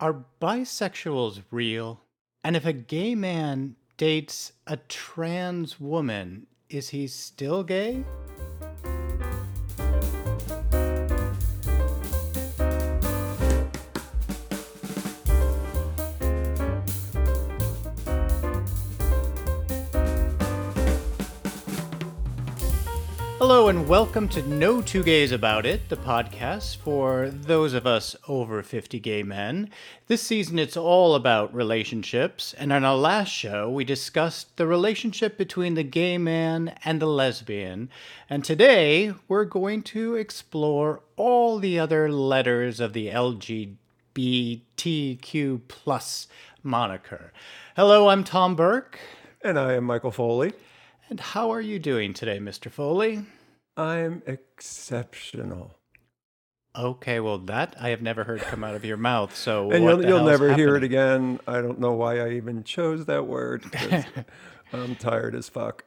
Are bisexuals real? And if a gay man dates a trans woman, is he still gay? And welcome to No Two Gays About It, the podcast for those of us over 50 gay men. This season it's all about relationships, and on our last show we discussed the relationship between the gay man and the lesbian. And today we're going to explore all the other letters of the LGBTQ plus moniker. Hello, I'm Tom Burke. And I am Michael Foley. And how are you doing today, Mr. Foley? I'm exceptional. Okay, well, that I have never heard come out of your mouth. So, and what you'll, you'll never hear it again. I don't know why I even chose that word. I'm tired as fuck.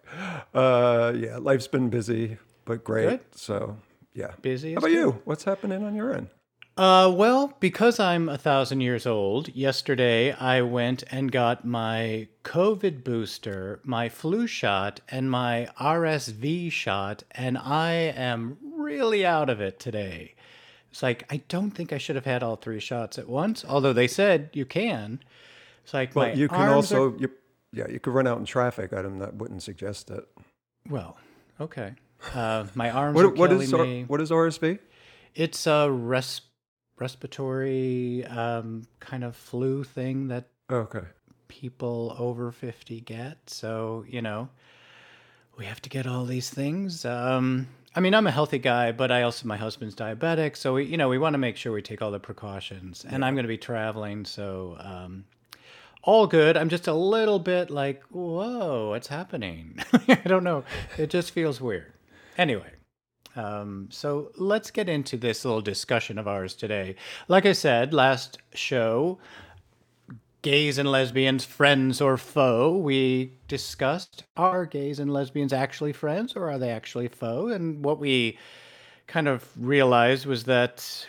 Uh, yeah, life's been busy, but great. Good. So, yeah. Busy How about good. you? What's happening on your end? Uh, well, because I'm a thousand years old, yesterday I went and got my COVID booster, my flu shot, and my RSV shot, and I am really out of it today. It's like I don't think I should have had all three shots at once, although they said you can. It's like Well, you can arms are- also, you, yeah, you could run out in traffic. I wouldn't suggest it. well, okay. Uh, my arms are What, what killing is me. what is RSV? It's a res- respiratory um, kind of flu thing that Okay. people over 50 get. So, you know, we have to get all these things. Um, I mean, I'm a healthy guy, but I also, my husband's diabetic. So, we, you know, we want to make sure we take all the precautions. And I'm going to be traveling. So, um, all good. I'm just a little bit like, whoa, what's happening? I don't know. It just feels weird. Anyway. Um, so let's get into this little discussion of ours today. Like I said, last show, gays and lesbians, friends or foe, we discussed are gays and lesbians actually friends or are they actually foe? And what we kind of realized was that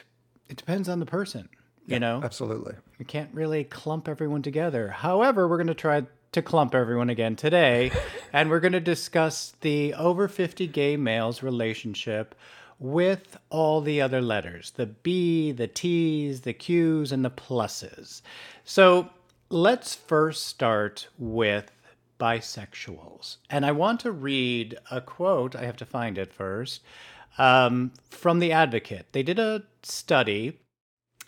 it depends on the person, you know? Absolutely. We can't really clump everyone together. However, we're going to try to clump everyone again today, and we're going to discuss the over 50 gay males relationship with all the other letters the B, the T's, the Q's, and the pluses. So let's first start with bisexuals. And I want to read a quote, I have to find it first, um, from The Advocate. They did a study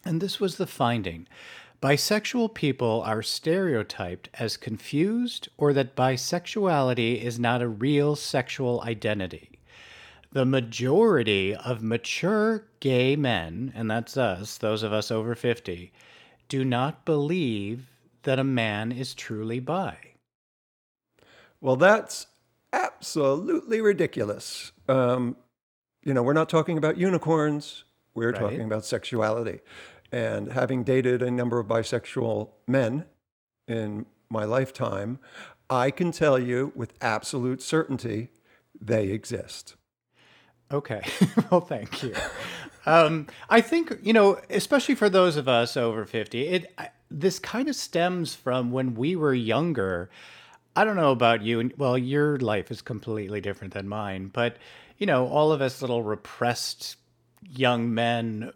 and this was the finding. Bisexual people are stereotyped as confused or that bisexuality is not a real sexual identity. The majority of mature gay men, and that's us, those of us over 50, do not believe that a man is truly bi. Well, that's absolutely ridiculous. Um, you know, we're not talking about unicorns. We're Right. talking about sexuality. And having dated a number of bisexual men in my lifetime, I can tell you with absolute certainty they exist. Okay. well, thank you. Um, I think you know, especially for those of us over fifty, it I, this kind of stems from when we were younger. I don't know about you, and well, your life is completely different than mine, but you know, all of us little repressed young men.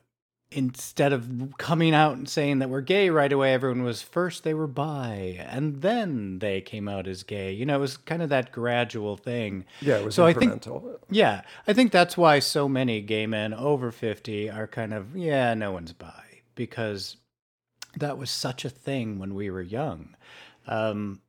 Instead of coming out and saying that we're gay right away, everyone was first they were bi, and then they came out as gay. You know, it was kind of that gradual thing. Yeah, it was So I think incremental. yeah, I think that's why so many gay men over 50 are kind of, yeah, no one's bi, because that was such a thing when we were young. Um,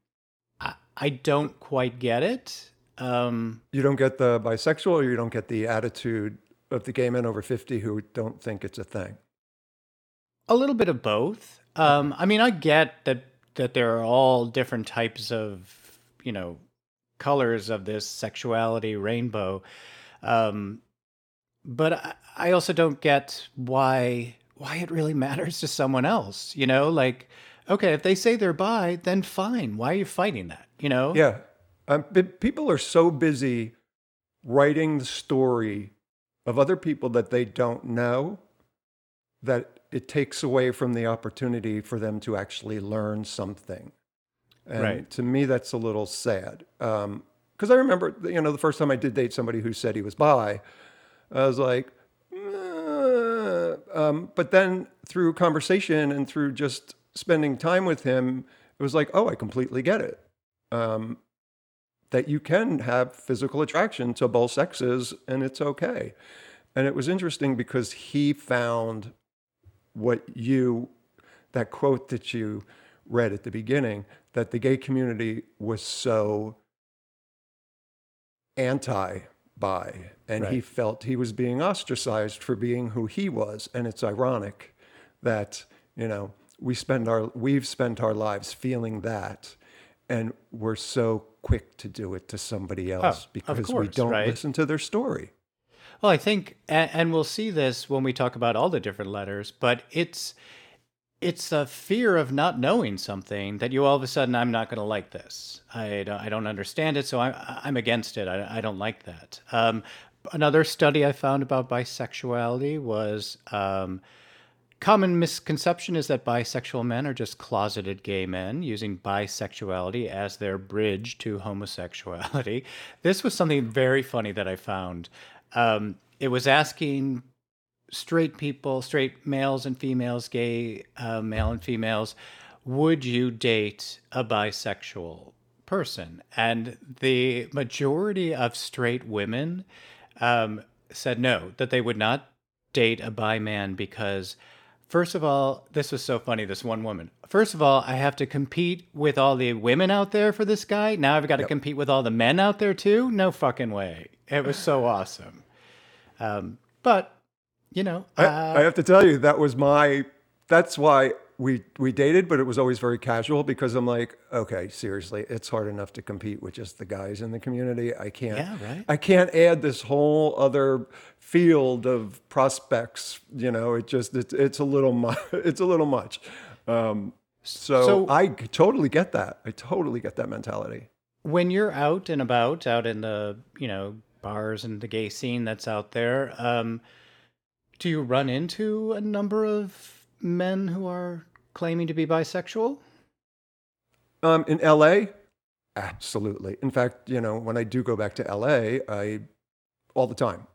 I, I don't quite get it. Um, you don't get the bisexual or you don't get the attitude of the gay men over 50 who don't think it's a thing. a little bit of both. Um, I mean, I get that that there are all different types of, you know, colors of this sexuality rainbow. Um, but I, I also don't get why why it really matters to someone else. You know, like okay, if they say they're bi, then fine. Why are you fighting that? You know? Yeah. Um, people are so busy writing the story of other people that they don't know that it takes away from the opportunity for them to actually learn something. And Right. to me, that's a little sad. Because I remember, you know, the first time I did date somebody who said he was bi, I was like, um, but then through conversation and through just spending time with him, it was like, oh, I completely get it. Um, that you can have physical attraction to both sexes and it's okay. And it was interesting because he found what you, that quote that you read at the beginning, that the gay community was so anti bi and he felt he was being ostracized for being who he was and it's ironic that you know we spend our we've spent our lives feeling that and we're so quick to do it to somebody else Oh, because we don't right? listen to their story Well, I think, and, and we'll see this when we talk about all the different letters, but it's it's a fear of not knowing something that you all of a sudden I'm not going to like this. I don't, I don't understand it, so I'm I'm against it. I, I don't like that. Um, another study I found about bisexuality was. Um, Common misconception is that bisexual men are just closeted gay men using bisexuality as their bridge to homosexuality. This was something very funny that I found. Um, it was asking straight people, straight males and females, gay uh, male and females, would you date a bisexual person? And the majority of straight women um, said no, that they would not date a bi man because, first of all, this was so funny. This one woman. First of all, I have to compete with all the women out there for this guy. Now I've got to compete with all the men out there too. No fucking way. It was so awesome. Um, but you know, I, uh, I have to tell you that was my that's why we we dated but it was always very casual because i'm like okay seriously it's hard enough to compete with just the guys in the community. I can't Yeah, right. i can't add this whole other field of prospects you know it just it's, it's a little much it's a little much. Um, so, So- i totally get that. I totally get that mentality. When you're out and about, out in the you know bars and the gay scene that's out there, um, do you run into a number of men who are claiming to be bisexual? Um, in LA, absolutely. In fact, you know, when I do go back to LA, I all the time,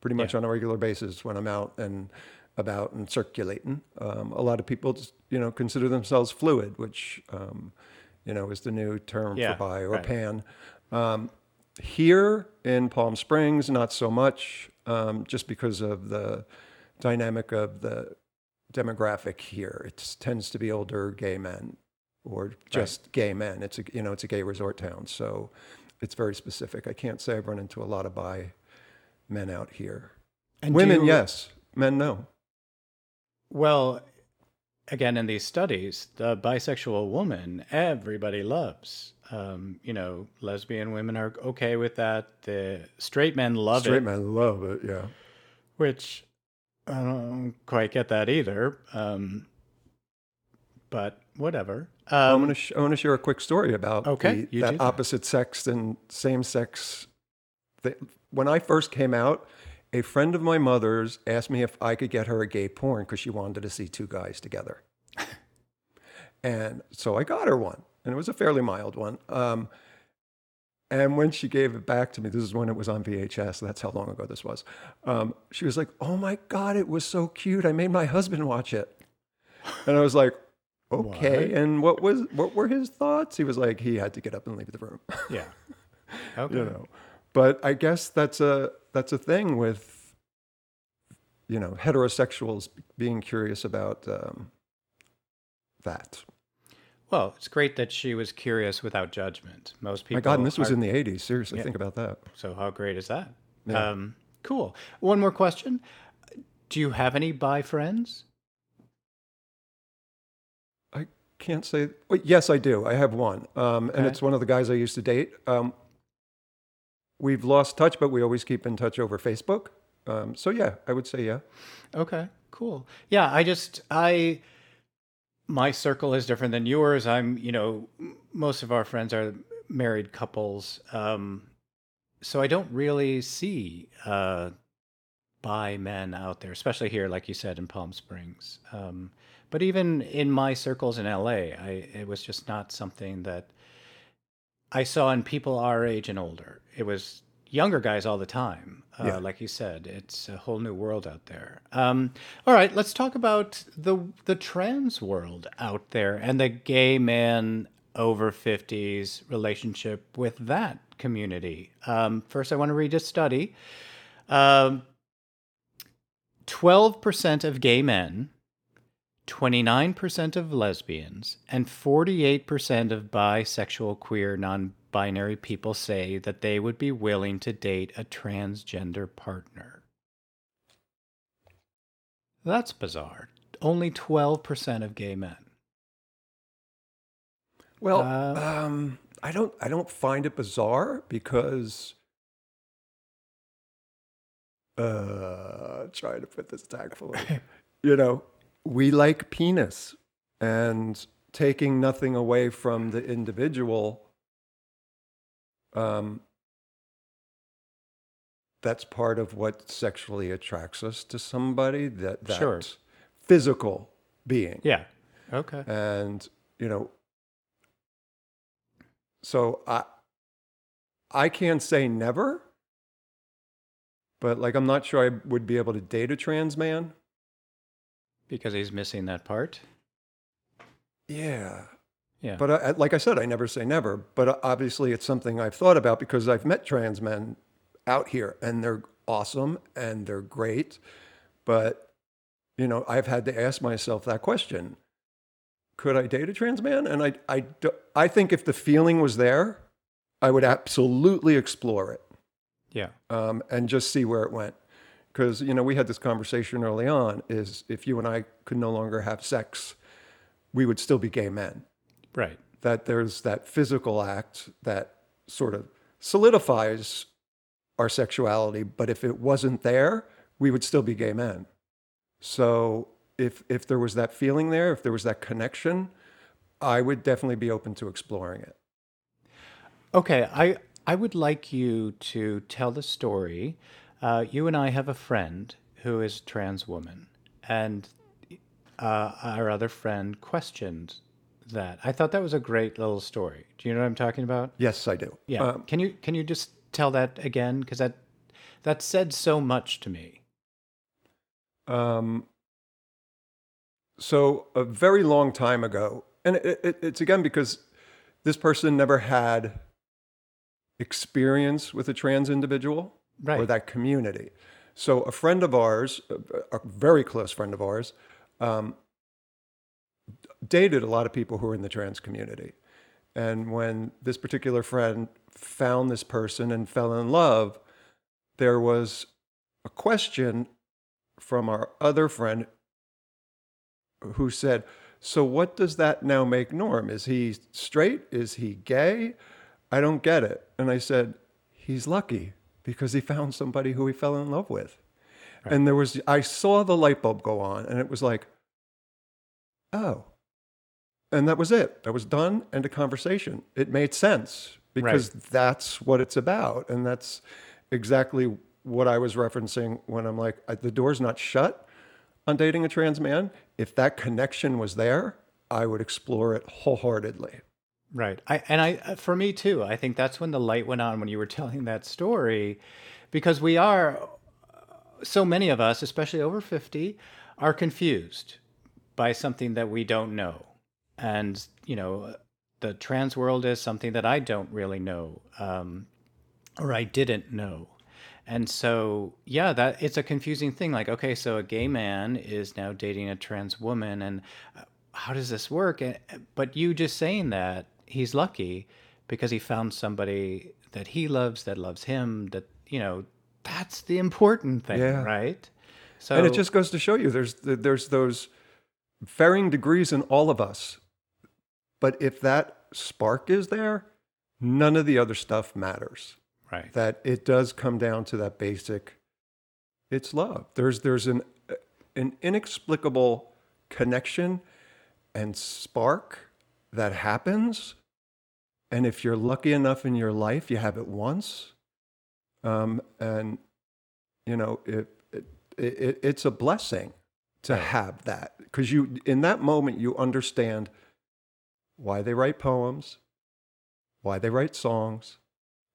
pretty much Yeah. on a regular basis when I'm out and about and circulating. Um, a lot of people, just, you know, consider themselves fluid, which, um, you know, is the new term Yeah, for bi or right. pan. Um, here in Palm Springs, not so much, um, just because of the dynamic of the demographic here. It tends to be older gay men or just gay men. It's a you know it's a gay resort town, so it's very specific. I can't say I've run into a lot of bi men out here. And Women, you- yes. Men, no. Well, again, in these studies, the bisexual woman everybody loves. Um, you know, lesbian women are okay with that. The straight men love Straight it, Straight men love it. Yeah. which I don't quite get that either. Um, but whatever. Um, gonna sh- I want to share a quick story about Okay, the- that do that. opposite sex and same sex. Th- when I first came out, a friend of my mother's asked me if I could get her a gay porn because she wanted to see two guys together. and so I got her one, and it was a fairly mild one. Um, and when she gave it back to me, this is when it was on VHS. That's how long ago this was. Um, she was like, "Oh my god, it was so cute! I made my husband watch it." And I was like, "Okay." What? And what was what were his thoughts? He was like, he had to get up and leave the room. yeah. Okay. you know, but I guess that's a that's a thing with you know heterosexuals being curious about um, that. Well, it's great that she was curious without judgment. Most people. My God, and this was in the '80s. Seriously, Yeah. think about that. So how great is that? Yeah. Um, cool. One more question. Do you have any bi friends? I can't say. Well, yes, I do. I have one, um, and it's one of the guys I used to date. Um, we've lost touch, but we always keep in touch over Facebook. Um, so yeah, I would say yeah. Okay, cool. Yeah, I just I my circle is different than yours. I'm, you know, most of our friends are married couples. Um so I don't really see uh bi men out there, especially here, like you said, in Palm Springs. Um, but even in my circles in LA, I, it was just not something that I saw in people our age and older. It was younger guys all the time. Uh, Yeah. Like you said, it's a whole new world out there. Um, all right, let's talk about the the trans world out there and the gay man over 50s relationship with that community. Um, first, I want to read a study. Um, 12% of gay men, 29% of lesbians, and 48% of bisexual, queer, non binary people say that they would be willing to date a transgender partner. That's bizarre. Only 12% of gay men. Well, Uh, um, I don't I don't find it bizarre because uh trying to put this tactfully. you know, we like penis and taking nothing away from the individual um that's part of what sexually attracts us to somebody that that Sure. physical being Yeah. Okay. and you know so i i can't say never but like i'm not sure i would be able to date a trans man Because he's missing that part. yeah Yeah. but I, like i said i never say never but uh, obviously it's something i've thought about because i've met trans men out here and they're awesome and they're great but you know i've had to ask myself that question. Could i date a trans man? And i i i think if the feeling was there i would absolutely explore it. Yeah. um, and just see where it went. Because you know we had this conversation early on is if you and i could no longer have sex we would still be gay men Right. that there's that physical act that sort of solidifies our sexuality but if it wasn't there we would still be gay men so if if there was that feeling there if there was that connection i would definitely be open to exploring it Okay, I I would like you to tell the story. Uh, you and I have a friend who is a trans woman, and uh, our other friend questioned that. I thought that was a great little story. Do you know what I'm talking about? yes i do Yeah. Um, can you can you just tell that again? Because that that said so much to me. Um, so a very long time ago, and it, it, it's again because this person never had experience with a trans individual or that community. So a friend of ours, a, a very close friend of ours, um, dated a lot of people who were in the trans community. And when this particular friend found this person and fell in love, there was a question from our other friend who said, So, what does that now make Norm? Is he straight? Is he gay? I don't get it. And I said, He's lucky because he found somebody who he fell in love with. And there was, I saw the light bulb go on, and it was like, Oh. And that was it. That was done. End of conversation. It made sense because that's what it's about. And that's exactly what I was referencing when I'm like, the door's not shut on dating a trans man. If that connection was there, I would explore it wholeheartedly. Right. I and I uh, for me too. I think that's when the light went on when you were telling that story because we are so many of us, especially over 50, are confused by something that we don't know. And, you know, the trans world is something that I don't really know um, or I didn't know. And so, yeah, that it's a confusing thing. Like, okay, so a gay man is now dating a trans woman, and uh, how does this work? And, but you just saying that he's lucky because he found somebody that he loves, that loves him, that you know, that's the important thing, Yeah. right? So, and it just goes to show you there's there's those varying degrees in all of us. But if that spark is there, none of the other stuff matters. right, that it does come down to that basic it's love. There's there's an an inexplicable connection and spark that happens. And if you're lucky enough in your life you have it once. Um, and you know it, it it, it, it's a blessing to have that. Because you in that moment you understand why they write poems, why they write songs,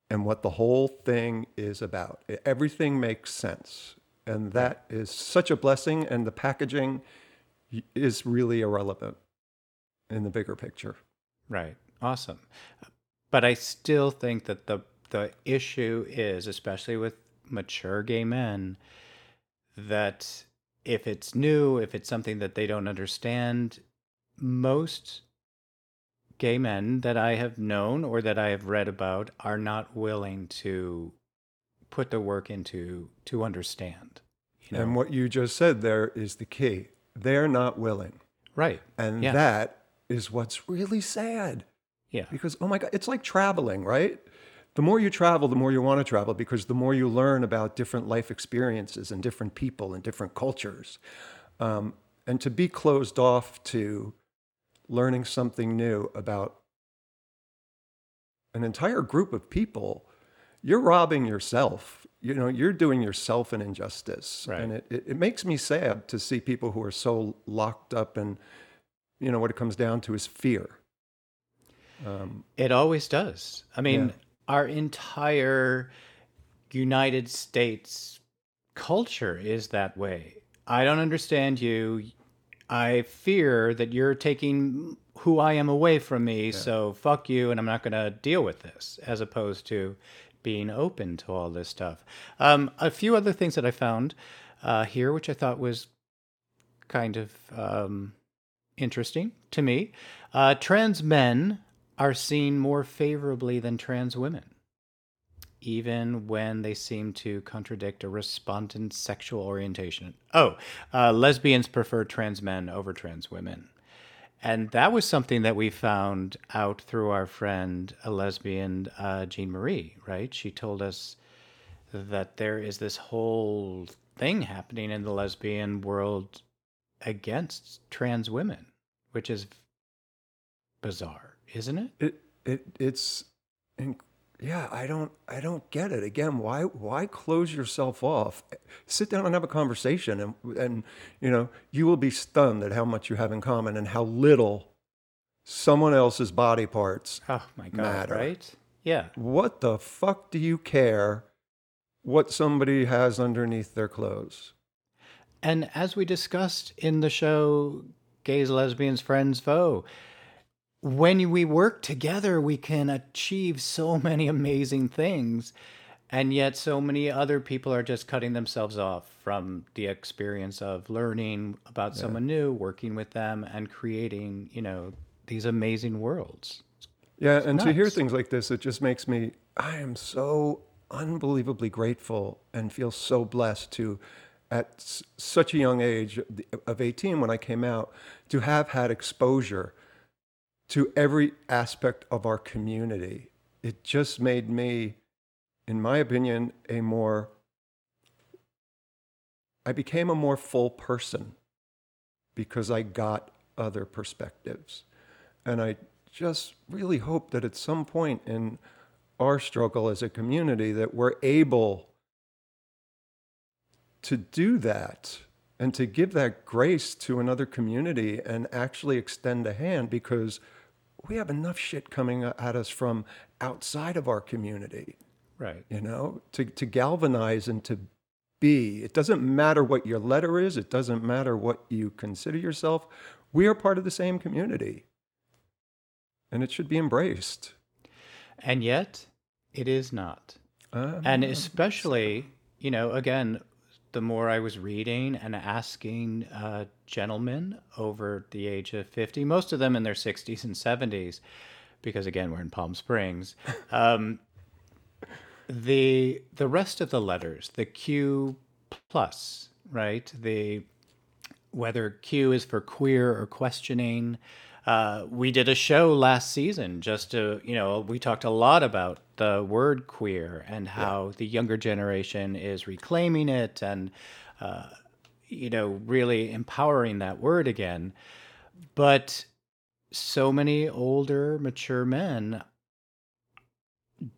and what the whole thing is about. Everything makes sense. And that is such a blessing, and the packaging is really irrelevant in the bigger picture. Right. Awesome. But I still think that the the issue is, especially with mature gay men, that if it's new, if it's something that they don't understand, most gay men that I have known or that I have read about are not willing to put the work into to understand. You know? And what you just said there is the key. They're not willing. right. And Yeah. that is what's really sad. Yeah. Because, oh my God, it's like traveling, right? The more you travel, the more you want to travel because the more you learn about different life experiences and different people and different cultures. Um, and to be closed off to learning something new about an entire group of people, you're robbing yourself. You know, you're doing yourself an injustice. Right. And it, it, it makes me sad to see people who are so locked up and, you know, what it comes down to is fear. Um, It always does. I mean, Yeah. our entire United States culture is that way. I don't understand you. I fear that you're taking who I am away from me, so fuck you, and I'm not going to deal with this, as opposed to being open to all this stuff. Um, a few other things that I found uh, here, which I thought was kind of um, interesting to me. Uh, trans men are seen more favorably than trans women, even when they seem to contradict a respondent's sexual orientation. Oh, uh, lesbians prefer trans men over trans women. And that was something that we found out through our friend, a lesbian, uh, Jean Marie, right? She told us that there is this whole thing happening in the lesbian world against trans women, which is bizarre, isn't it? it it it's yeah i don't i don't get it again why why close yourself off sit down and have a conversation and and you know you will be stunned at how much you have in common and how little someone else's body parts Oh my god, Matter. right? Yeah. what the fuck do you care what somebody has underneath their clothes And as we discussed in the show Gays, Lesbians, Friends, Foe, when we work together, we can achieve so many amazing things. And yet, so many other people are just cutting themselves off from the experience of learning about someone new, working with them, and creating, you know, these amazing worlds. Yeah, and to hear things like this, it just makes me, I am so unbelievably grateful and feel so blessed to, at s- such a young age of 18 when I came out, to have had exposure to every aspect of our community. It just made me, in my opinion, a more, I became a more full person because I got other perspectives. And I just really hope that at some point in our struggle as a community that we're able to do that and to give that grace to another community and actually extend a hand because we have enough shit coming at us from outside of our community Right. you know, to, to galvanize and to be. It doesn't matter what your letter is, it doesn't matter what you consider yourself. We are part of the same community. And it should be embraced. And yet, it is not. Um, and especially you know again the more i was reading and asking uh, gentlemen over the age of 50 most of them in their 60s and 70s because again we're in palm springs um, the the rest of the letters the q plus right the whether Q is for queer or questioning. Uh, we did a show last season just to, you know, we talked a lot about the word queer and how the younger generation is reclaiming it and, uh, you know, really empowering that word again. But so many older, mature men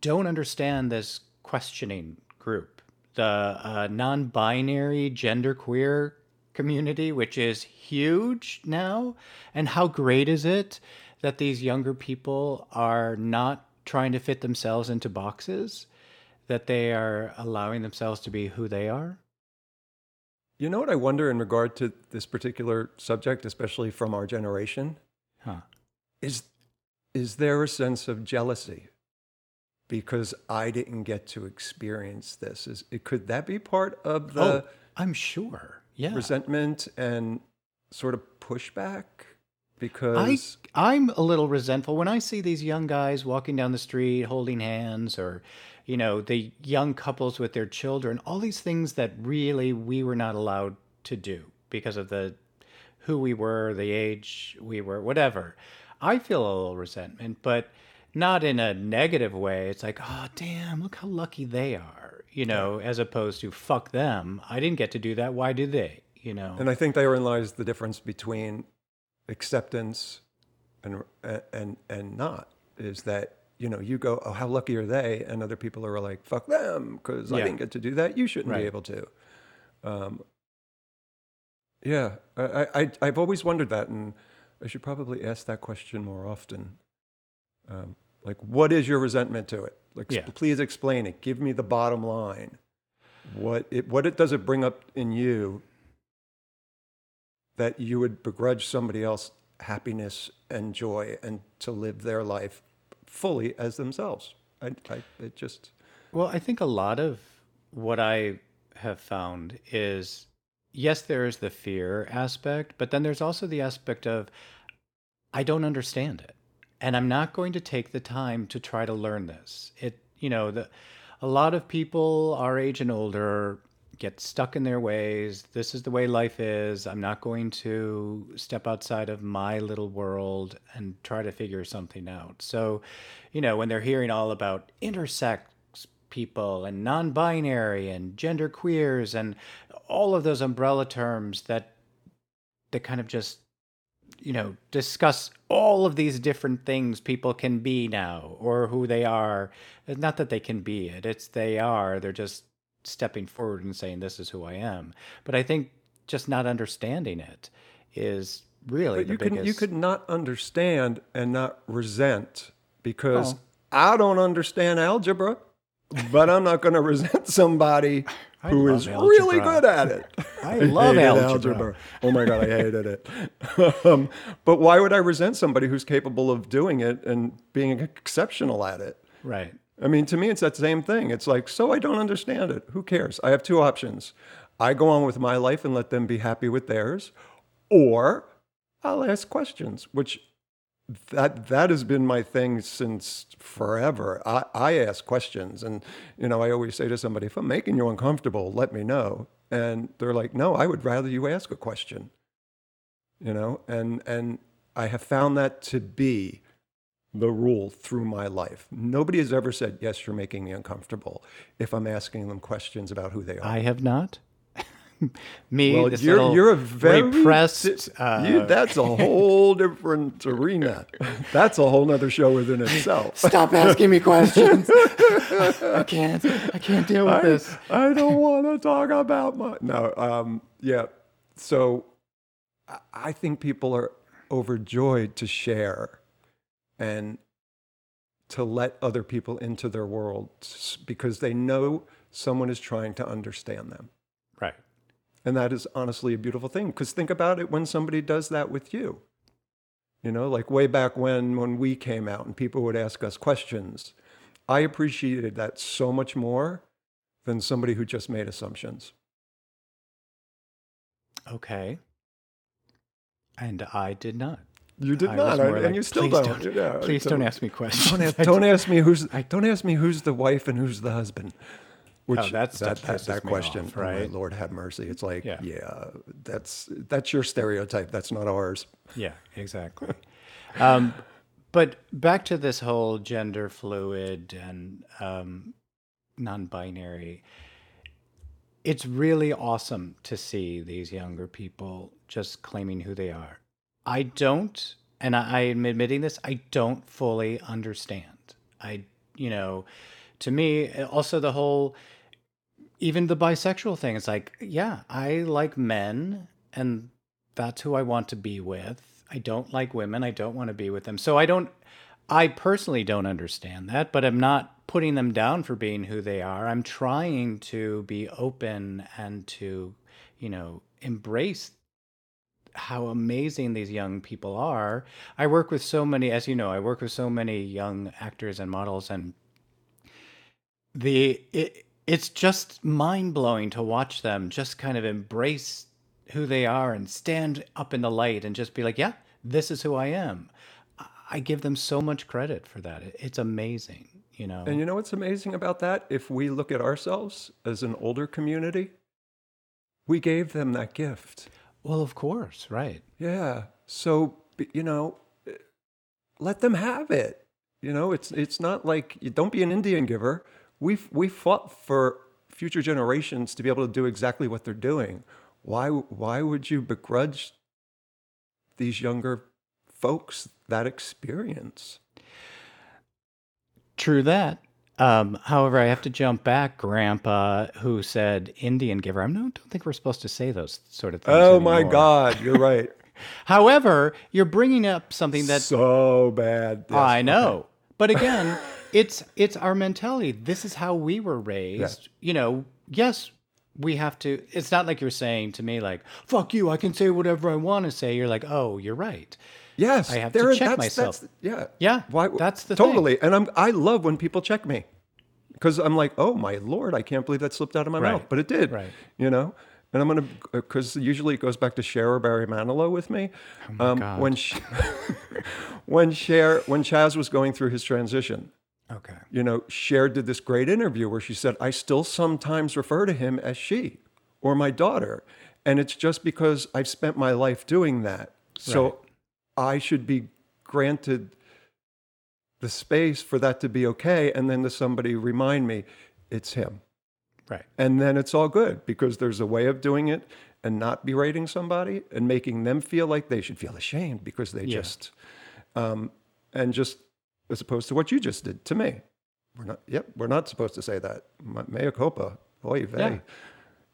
don't understand this questioning group, the uh, non-binary genderqueer community, which is huge now, and how great is it that these younger people are not trying to fit themselves into boxes, that they are allowing themselves to be who they are? You know what I wonder in regard to this particular subject, especially from our generation? Huh. Is is there a sense of jealousy because I didn't get to experience this? Is it could that be part of the oh, I'm sure. Yeah. resentment and sort of pushback? Because I I'm a little resentful when I see these young guys walking down the street holding hands or you know the young couples with their children all these things that really we were not allowed to do because of the who we were the age we were whatever I feel a little resentment but not in a negative way it's like oh damn look how lucky they are you know as opposed to fuck them I didn't get to do that why do they you know And I think therein lies the difference between acceptance and and and not is that you know you go oh how lucky are they and other people are like fuck them because I Yeah. didn't get to do that you shouldn't Right. be able to. Um, yeah, I, I I- I've always wondered that, and I should probably ask that question more often. Um, like, what is your resentment to it? Like, Yeah. please explain it. Give me the bottom line. What it what it does it bring up in you that you would begrudge somebody else happiness and joy and to live their life fully as themselves. I, I it just Well, I think a lot of what I have found is yes, there is the fear aspect, but then there's also the aspect of I don't understand it. And I'm not going to take the time to try to learn this. It, you know, the a lot of people our age and older get stuck in their ways. This is the way life is. I'm not going to step outside of my little world and try to figure something out. So, you know, when they're hearing all about intersex people and non-binary and gender queers and all of those umbrella terms that that kind of just you know discuss all of these different things people can be now or who they are. It's not that they can be it it's they are. They're just stepping forward and saying this is who i am. But i think just not understanding it is really but the you biggest can you could not understand and not resent because Oh. I don't understand algebra, but I'm not going to resent somebody I who love really good at it. I love hated algebra. Oh my god, I hated it. um, but why would I resent somebody who's capable of doing it and being exceptional at it? right I mean, to me, it's that same thing. It's like, so I don't understand it. Who cares? I have two options. I go on with my life and let them be happy with theirs, or I'll ask questions, which that that has been my thing since forever. I, I ask questions, and you know, I always say to somebody, if I'm making you uncomfortable, let me know. And they're like, no, I would rather you ask a question. You know, and and I have found that to be the rule through my life. Nobody has ever said, Yes, you're making me uncomfortable if I'm asking them questions about who they are. i have not me well, this you're, you're a very repressed uh, you, that's a whole different arena. That's a whole other show within itself. Stop asking me questions. I can't. I can't deal with I, this. I don't want to talk about my no. Um, yeah. So I- I think people are overjoyed to share and to let other people into their world because they know someone is trying to understand them. And that is honestly a beautiful thing. Because think about it when somebody does that with you. You know, like way back when when we came out and people would ask us questions. I appreciated that so much more than somebody who just made assumptions. Okay. And I did not. You did I not, was more and you still don't. don't- Please so- don't ask me questions. Don't ask, don't ask me who's don't ask me who's the wife and who's the husband. Which Oh, that stuff that, that, that question, off, right? Lord have mercy. It's like, Yeah. yeah. that's that's your stereotype. That's not ours. Yeah, exactly. um, but back to this whole gender fluid and um, non-binary. It's really awesome to see these younger people just claiming who they are. I don't, and I, I am admitting this. I don't fully understand. I, you know, to me, also the whole even the bisexual thing. It's like, yeah, I like men, and that's who I want to be with. I don't like women. I don't want to be with them. So I don't. I personally don't understand that, but I'm not putting them down for being who they are. I'm trying to be open and to, you know, embrace how amazing these young people are. I work with so many, as you know, I work with so many young actors and models, and the it, it's just mind blowing to watch them just kind of embrace who they are and stand up in the light and just be like, yeah, this is who I am. I give them so much credit for that. It's amazing, you know. And you know what's amazing about that? If we look at ourselves as an older community, we gave them that gift. Well, of course, right. Yeah. So, you know, eh, let them have it. You know, it's it's not like you don't be an Indian giver. We we fought for future generations to be able to do exactly what they're doing. Why why would you begrudge these younger folks that experience? True that. Um, however, I have to jump back, Grandpa, who said Indian giver. I don't, don't think we're supposed to say those sort of things. Oh my. God, you're right. However, you're bringing up something that so bad. Yes, I okay. know, but again, it's it's our mentality. This is how we were raised. You know, yes, we have to. It's not like you're saying to me like "fuck you," I can say whatever I want to say. You're like, oh, you're right. Yes, I have to check that's- myself. that's- yeah, Yeah, Why, that's the thing. totally. And I'm I love when people check me because I'm like, oh my lord, I can't believe that slipped out of my Right. mouth, but it did. Right. You know. And I'm gonna because usually it goes back to Cher or Barry Manilow with me. Oh um, God. When Sh- when Cher when Chaz was going through his transition, Okay. you know, Cher did this great interview where she said, I still sometimes refer to him as she or my daughter. And it's just because I've spent my life doing that. So Right. I should be granted the space for that to be okay. And then to somebody remind me it's him. Right. And then it's all good because there's a way of doing it and not berating somebody and making them feel like they should feel ashamed because they Yeah. just, um, and just as opposed to what you just did to me. We're not, yep, we're not supposed to say that. Mea culpa. Oy vey.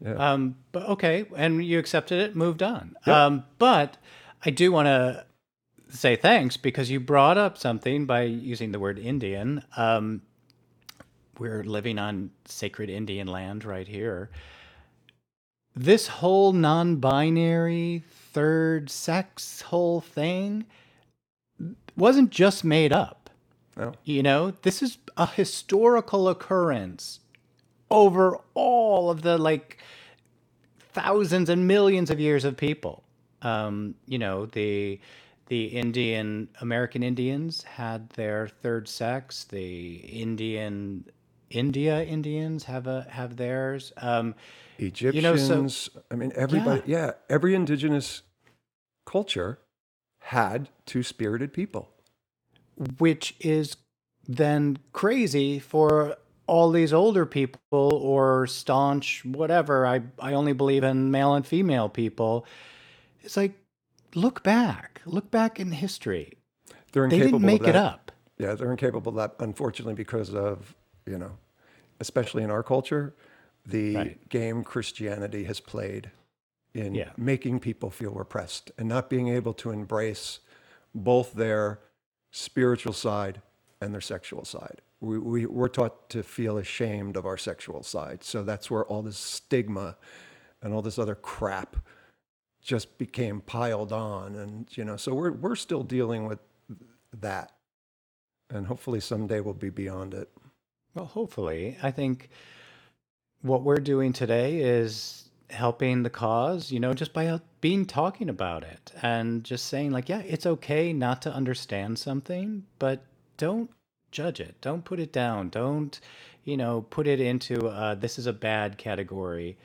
Yeah. Um, but okay, and you accepted it, moved on. Um, but I do want to say thanks because you brought up something by using the word Indian. Um, we're living on sacred Indian land right here. This whole non binary third sex whole thing wasn't just made up. No. You know, this is a historical occurrence over all of the like thousands and millions of years of people. Um, you know, the the Indian American Indians had their third sex. The Indian India Indians have a have theirs. Um, Egyptians. know, so- I mean, everybody, yeah. every indigenous culture had two spirited people. Which is then crazy for all these older people or staunch whatever. I i only believe in male and female people. It's like look back. Look back in history. They're they didn't make it up. Yeah, they're incapable of that, unfortunately, because of, you know, especially in our culture, the Right. game Christianity has played in Yeah. making people feel repressed and not being able to embrace both their spiritual side and their sexual side. We, we, we're taught to feel ashamed of our sexual side. So that's where all this stigma and all this other crap just became piled on. And, you know, so we're, we're still dealing with that. And hopefully someday we'll be beyond it. well hopefully i think what we're doing today is helping the cause you know just by uh, being talking about it and just saying like yeah it's okay not to understand something but don't judge it. Don't put it down. Don't you know put it into uh, this is a bad category.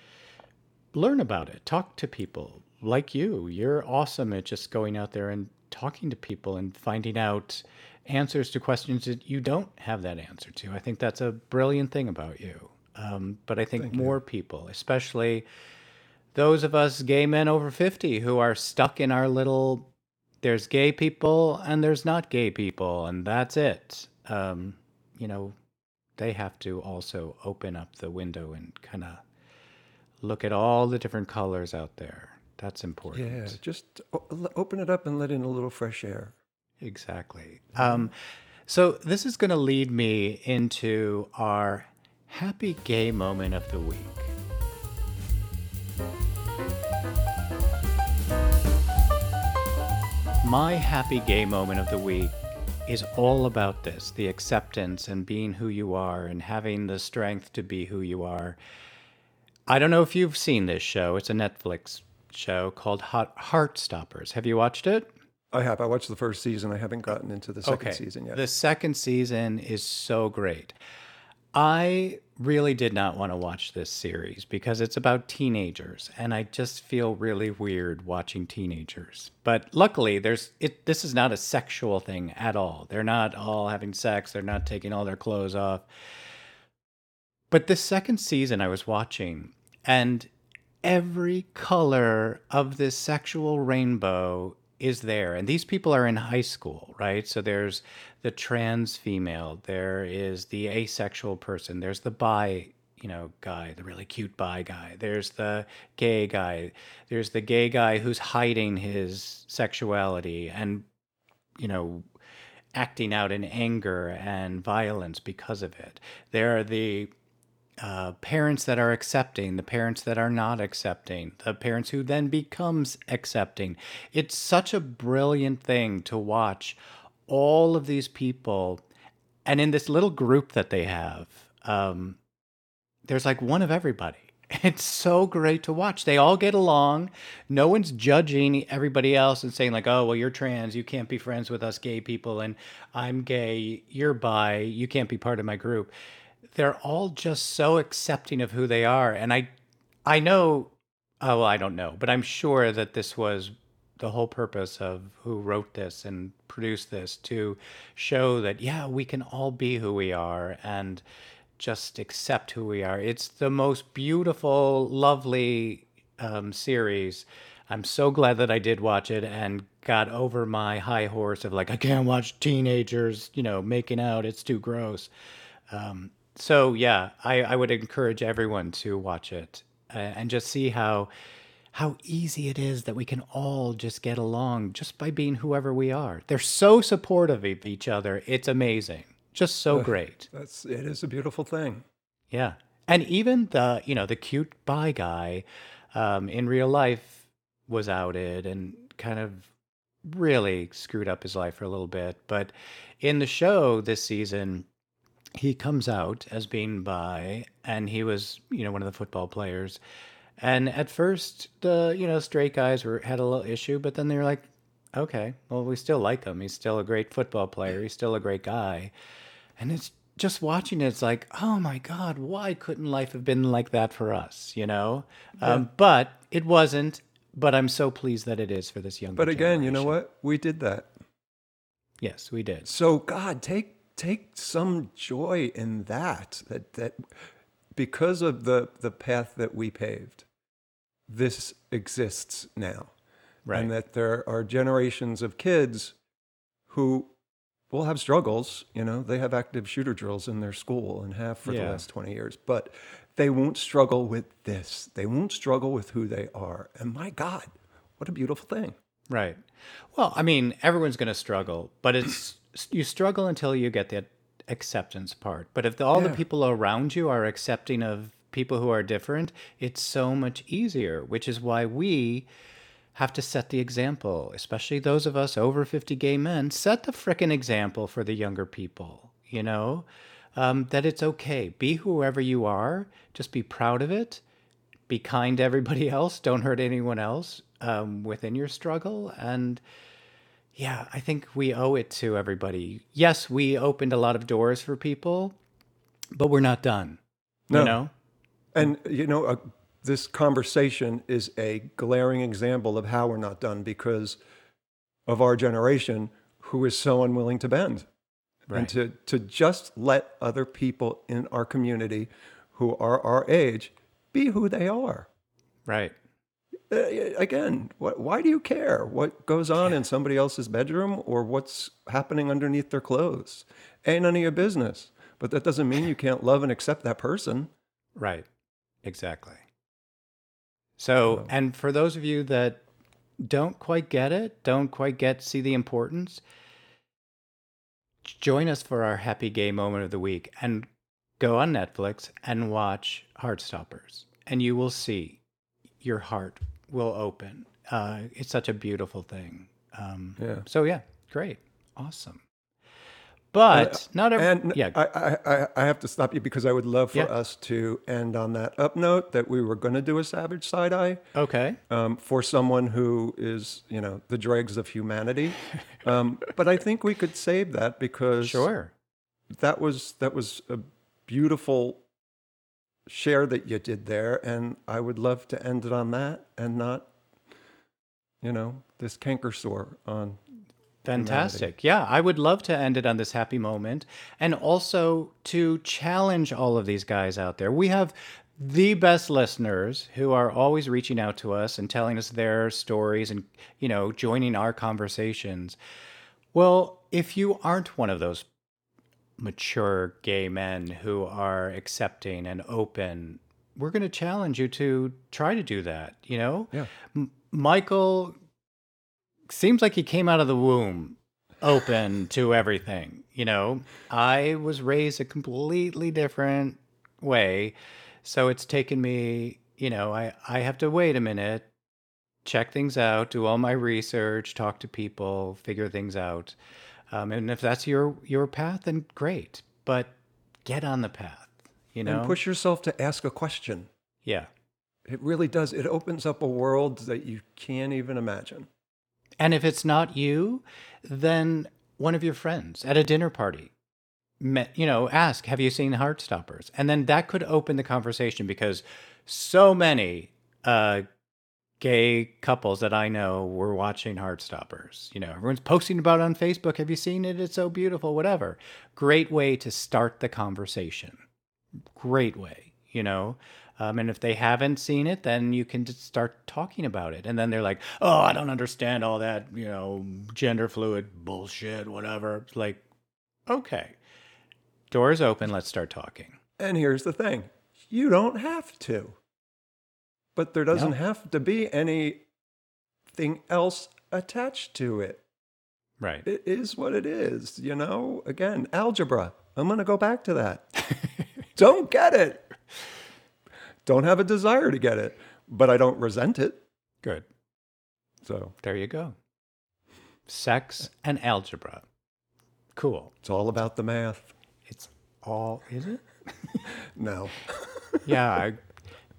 Learn about it. Talk to people like you. You're awesome at just going out there and talking to people and finding out answers to questions that you don't have that answer to. I think that's a brilliant thing about you. Um, but i think more people especially those of us gay men over 50 who are stuck in our little there's gay people and there's not gay people and that's it um, you know they have to also open up the window and kind of look at all the different colors out there. That's important. Yeah, just o- open it up and let in a little fresh air. Exactly. Um, so this is going to lead me into our happy gay moment of the week. My happy gay moment of the week is all about this the acceptance and being who you are and having the strength to be who you are. I don't know if you've seen this show, it's a Netflix show called Hot Heartstoppers. Have you watched it? I have. I watched the first season. I haven't gotten into the second season yet. The second season is so great. I really did not want to watch this series because it's about teenagers and I just feel really weird watching teenagers. But luckily there's it this is not a sexual thing at all. They're not all having sex, they're not taking all their clothes off. But the second season I was watching and every color of this sexual rainbow is there. And these people are in high school, right? So there's the trans female, there is the asexual person, there's the bi, you know, guy, the really cute bi guy, there's the gay guy, there's the gay guy who's hiding his sexuality and, you know, acting out in anger and violence because of it. There are the uh, parents that are accepting, the parents that are not accepting, the parents who then becomes accepting. It's such a brilliant thing to watch all of these people, and in this little group that they have, um, there's like one of everybody. It's so great to watch. They all get along. No one's judging everybody else and saying like, "Oh, well, you're trans. You can't be friends with us gay people, and I'm gay. You're bi. You can't be part of my group." they're all just so accepting of who they are and i i know oh well, i don't know but i'm sure that this was the whole purpose of who wrote this and produced this to show that yeah we can all be who we are and just accept who we are. It's the most beautiful lovely um, series. I'm so glad that i did watch it and got over my high horse of like i can't watch teenagers you know making out. It's too gross. Um, so yeah, I, I would encourage everyone to watch it and just see how how easy it is that we can all just get along just by being whoever we are. They're so supportive of each other. It's amazing. Just so great. That's it is a beautiful thing. Yeah. And even the, you know, the cute bi guy um, in real life was outed and kind of really screwed up his life for a little bit. But in the show this season, he comes out as being bi, and he was, you know, one of the football players. And at first, the you know straight guys were had a little issue, but then they were like, okay, well, we still like him. He's still a great football player. He's still a great guy. And it's just watching it, it's like, oh my God, why couldn't life have been like that for us? You know, yeah. um, but it wasn't. But I'm so pleased that it is for this young. But again, you know what? We did that. Yes, we did. So God, take take some joy in that that that because of the the path that we paved this exists now right. and that there are generations of kids who will have struggles you know they have active shooter drills in their school and have for yeah. the last 20 years but they won't struggle with this they won't struggle with who they are and my god what a beautiful thing right well i mean everyone's going to struggle but it's you struggle until you get that acceptance part. But if the, all yeah. the people around you are accepting of people who are different, it's so much easier, which is why we have to set the example, especially those of us over 50 gay men, set the frickin' example for the younger people, you know? Um, that it's okay. Be whoever you are, just be proud of it, be kind to everybody else, don't hurt anyone else um, within your struggle, and yeah, I think we owe it to everybody. Yes, we opened a lot of doors for people, but we're not done. No. You know? And, you know, uh, this conversation is a glaring example of how we're not done because of our generation who is so unwilling to bend. Right. And to, to just let other people in our community who are our age be who they are. Right. Uh, again, what, why do you care what goes on in somebody else's bedroom or what's happening underneath their clothes? Ain't none of your business. But that doesn't mean you can't love and accept that person. Right. Exactly. So, and for those of you that don't quite get it, don't quite get see the importance, join us for our happy gay moment of the week and go on Netflix and watch Heartstoppers, and you will see your heart will open. Uh, it's such a beautiful thing. Um, Yeah. So yeah, great, awesome. But not every, And yeah, I, I, I- I have to stop you because I would love for Yeah. us to end on that up note that we were going to do a savage side eye okay. um, for someone who is, you know, the dregs of humanity. Um, but I think we could save that because Sure. that was that was a beautiful share that you did there, and I would love to end it on that and not, you know, this canker sore on. Fantastic. Yeah, I would love to end it on this happy moment and also to challenge all of these guys out there. We have the best listeners who are always reaching out to us and telling us their stories and, you know, joining our conversations. Well, if you aren't one of those mature gay men who are accepting and open, we're going to challenge you to try to do that, you know? Yeah. M- Michael seems like he came out of the womb open to everything. You know, I was raised a completely different way. So it's taken me, you know, I, I have to wait a minute, check things out, do all my research, talk to people, figure things out. Um, and if that's your your path, then great. But get on the path, you know? And push yourself to ask a question. yeah. It really does. It opens up a world that you can't even imagine. And if it's not you, then one of your friends at a dinner party, you know, ask, "Have you seen Heartstoppers?" And then that could open the conversation because so many uh, gay couples that I know were watching Heartstoppers. You know, everyone's posting about it on Facebook. Have you seen it? It's so beautiful. Whatever. Great way to start the conversation. Great way. You know. Um, and if they haven't seen it, then you can just start talking about it. And then they're like, oh, I don't understand all that, you know, gender fluid bullshit, whatever. It's like, okay, doors open, let's start talking. And here's the thing you don't have to. But there doesn't No. have to be anything else attached to it. Right. It is what it is, you know? Again, algebra. I'm going to go back to that. don't get it. Don't have a desire to get it, but I don't resent it. Good. So There you go. Sex and algebra. Cool. it's all about the math. It's all, is it? No. Yeah.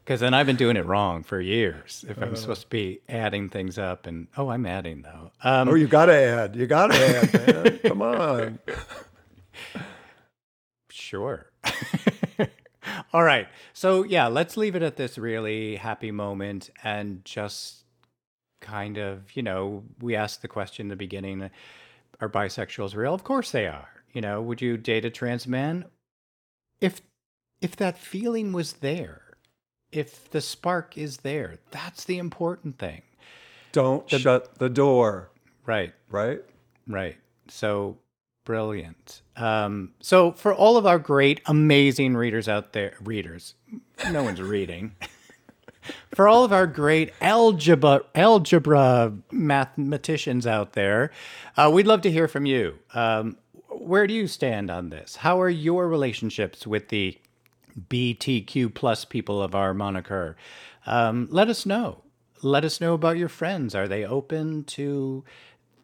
Because then I've been doing it wrong for years. If I'm supposed to be adding things up, and oh, I'm adding though. Um, Oh, you got to add. You got to add, man. Come on. Sure. All right. So, yeah, let's leave it at this really happy moment and just kind of, you know, we asked the question in the beginning are bisexuals real? Of course they are. You know, would you date a trans man? If if that feeling was there, if the spark is there, that's the important thing. Don't shut the door, Right. right? Right. So brilliant. Um, so for all of our great, amazing readers out there, readers, no one's reading. for all of our great algebra algebra mathematicians out there, uh, we'd love to hear from you. Um, where do you stand on this? How are your relationships with the BTQ plus people of our moniker? Um, let us know. Let us know about your friends. Are they open to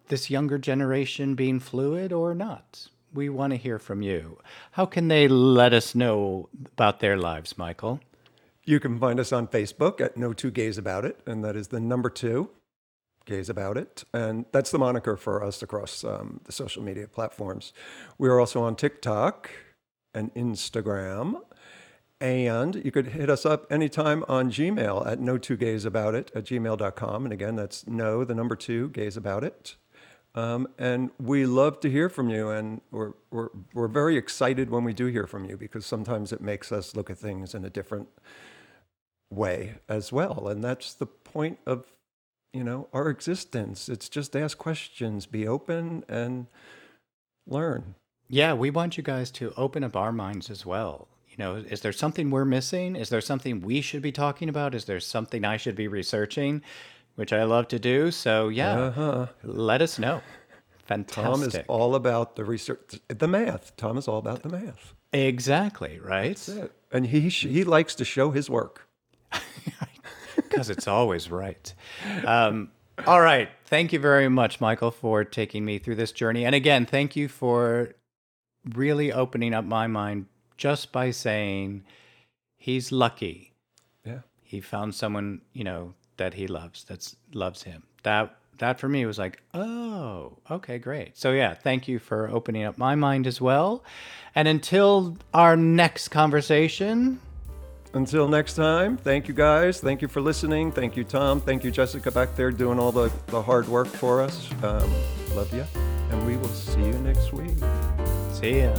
this younger generation being fluid or not? We want to hear from you. How can they let us know about their lives, Michael? You can find us on Facebook at No Two Gays About It, and that is the number two, Gays About It. And that's the moniker for us across um, the social media platforms. We are also on TikTok and Instagram. And you could hit us up anytime on Gmail at no two gays about it at gmail.com. And again, that's no, the number two, gays about it. Um, and we love to hear from you. And we're, we're, we're very excited when we do hear from you because sometimes it makes us look at things in a different way as well. And that's the point of, you know, our existence. It's just ask questions, be open and learn. Yeah, we want you guys to open up our minds as well. you know, is there something we're missing? Is there something we should be talking about? Is there something I should be researching? Which I love to do. So yeah, let us know. Fantastic. Tom is all about the research, the math. Tom is all about the math. exactly right. That's it. And he he likes to show his work. because it's always right. Um, all right. Thank you very much, Michael, for taking me through this journey. And again, thank you for really opening up my mind just by saying he's lucky. Yeah. He found someone, you know, that he loves, that's loves him. That that for me was like, oh, okay, great. So yeah, thank you for opening up my mind as well. And until our next conversation, Until next time, thank you guys. Thank you for listening. Thank you, Tom. Thank you, Jessica, back there doing all the, the hard work for us. Um, love you. And we will see you next week. see ya.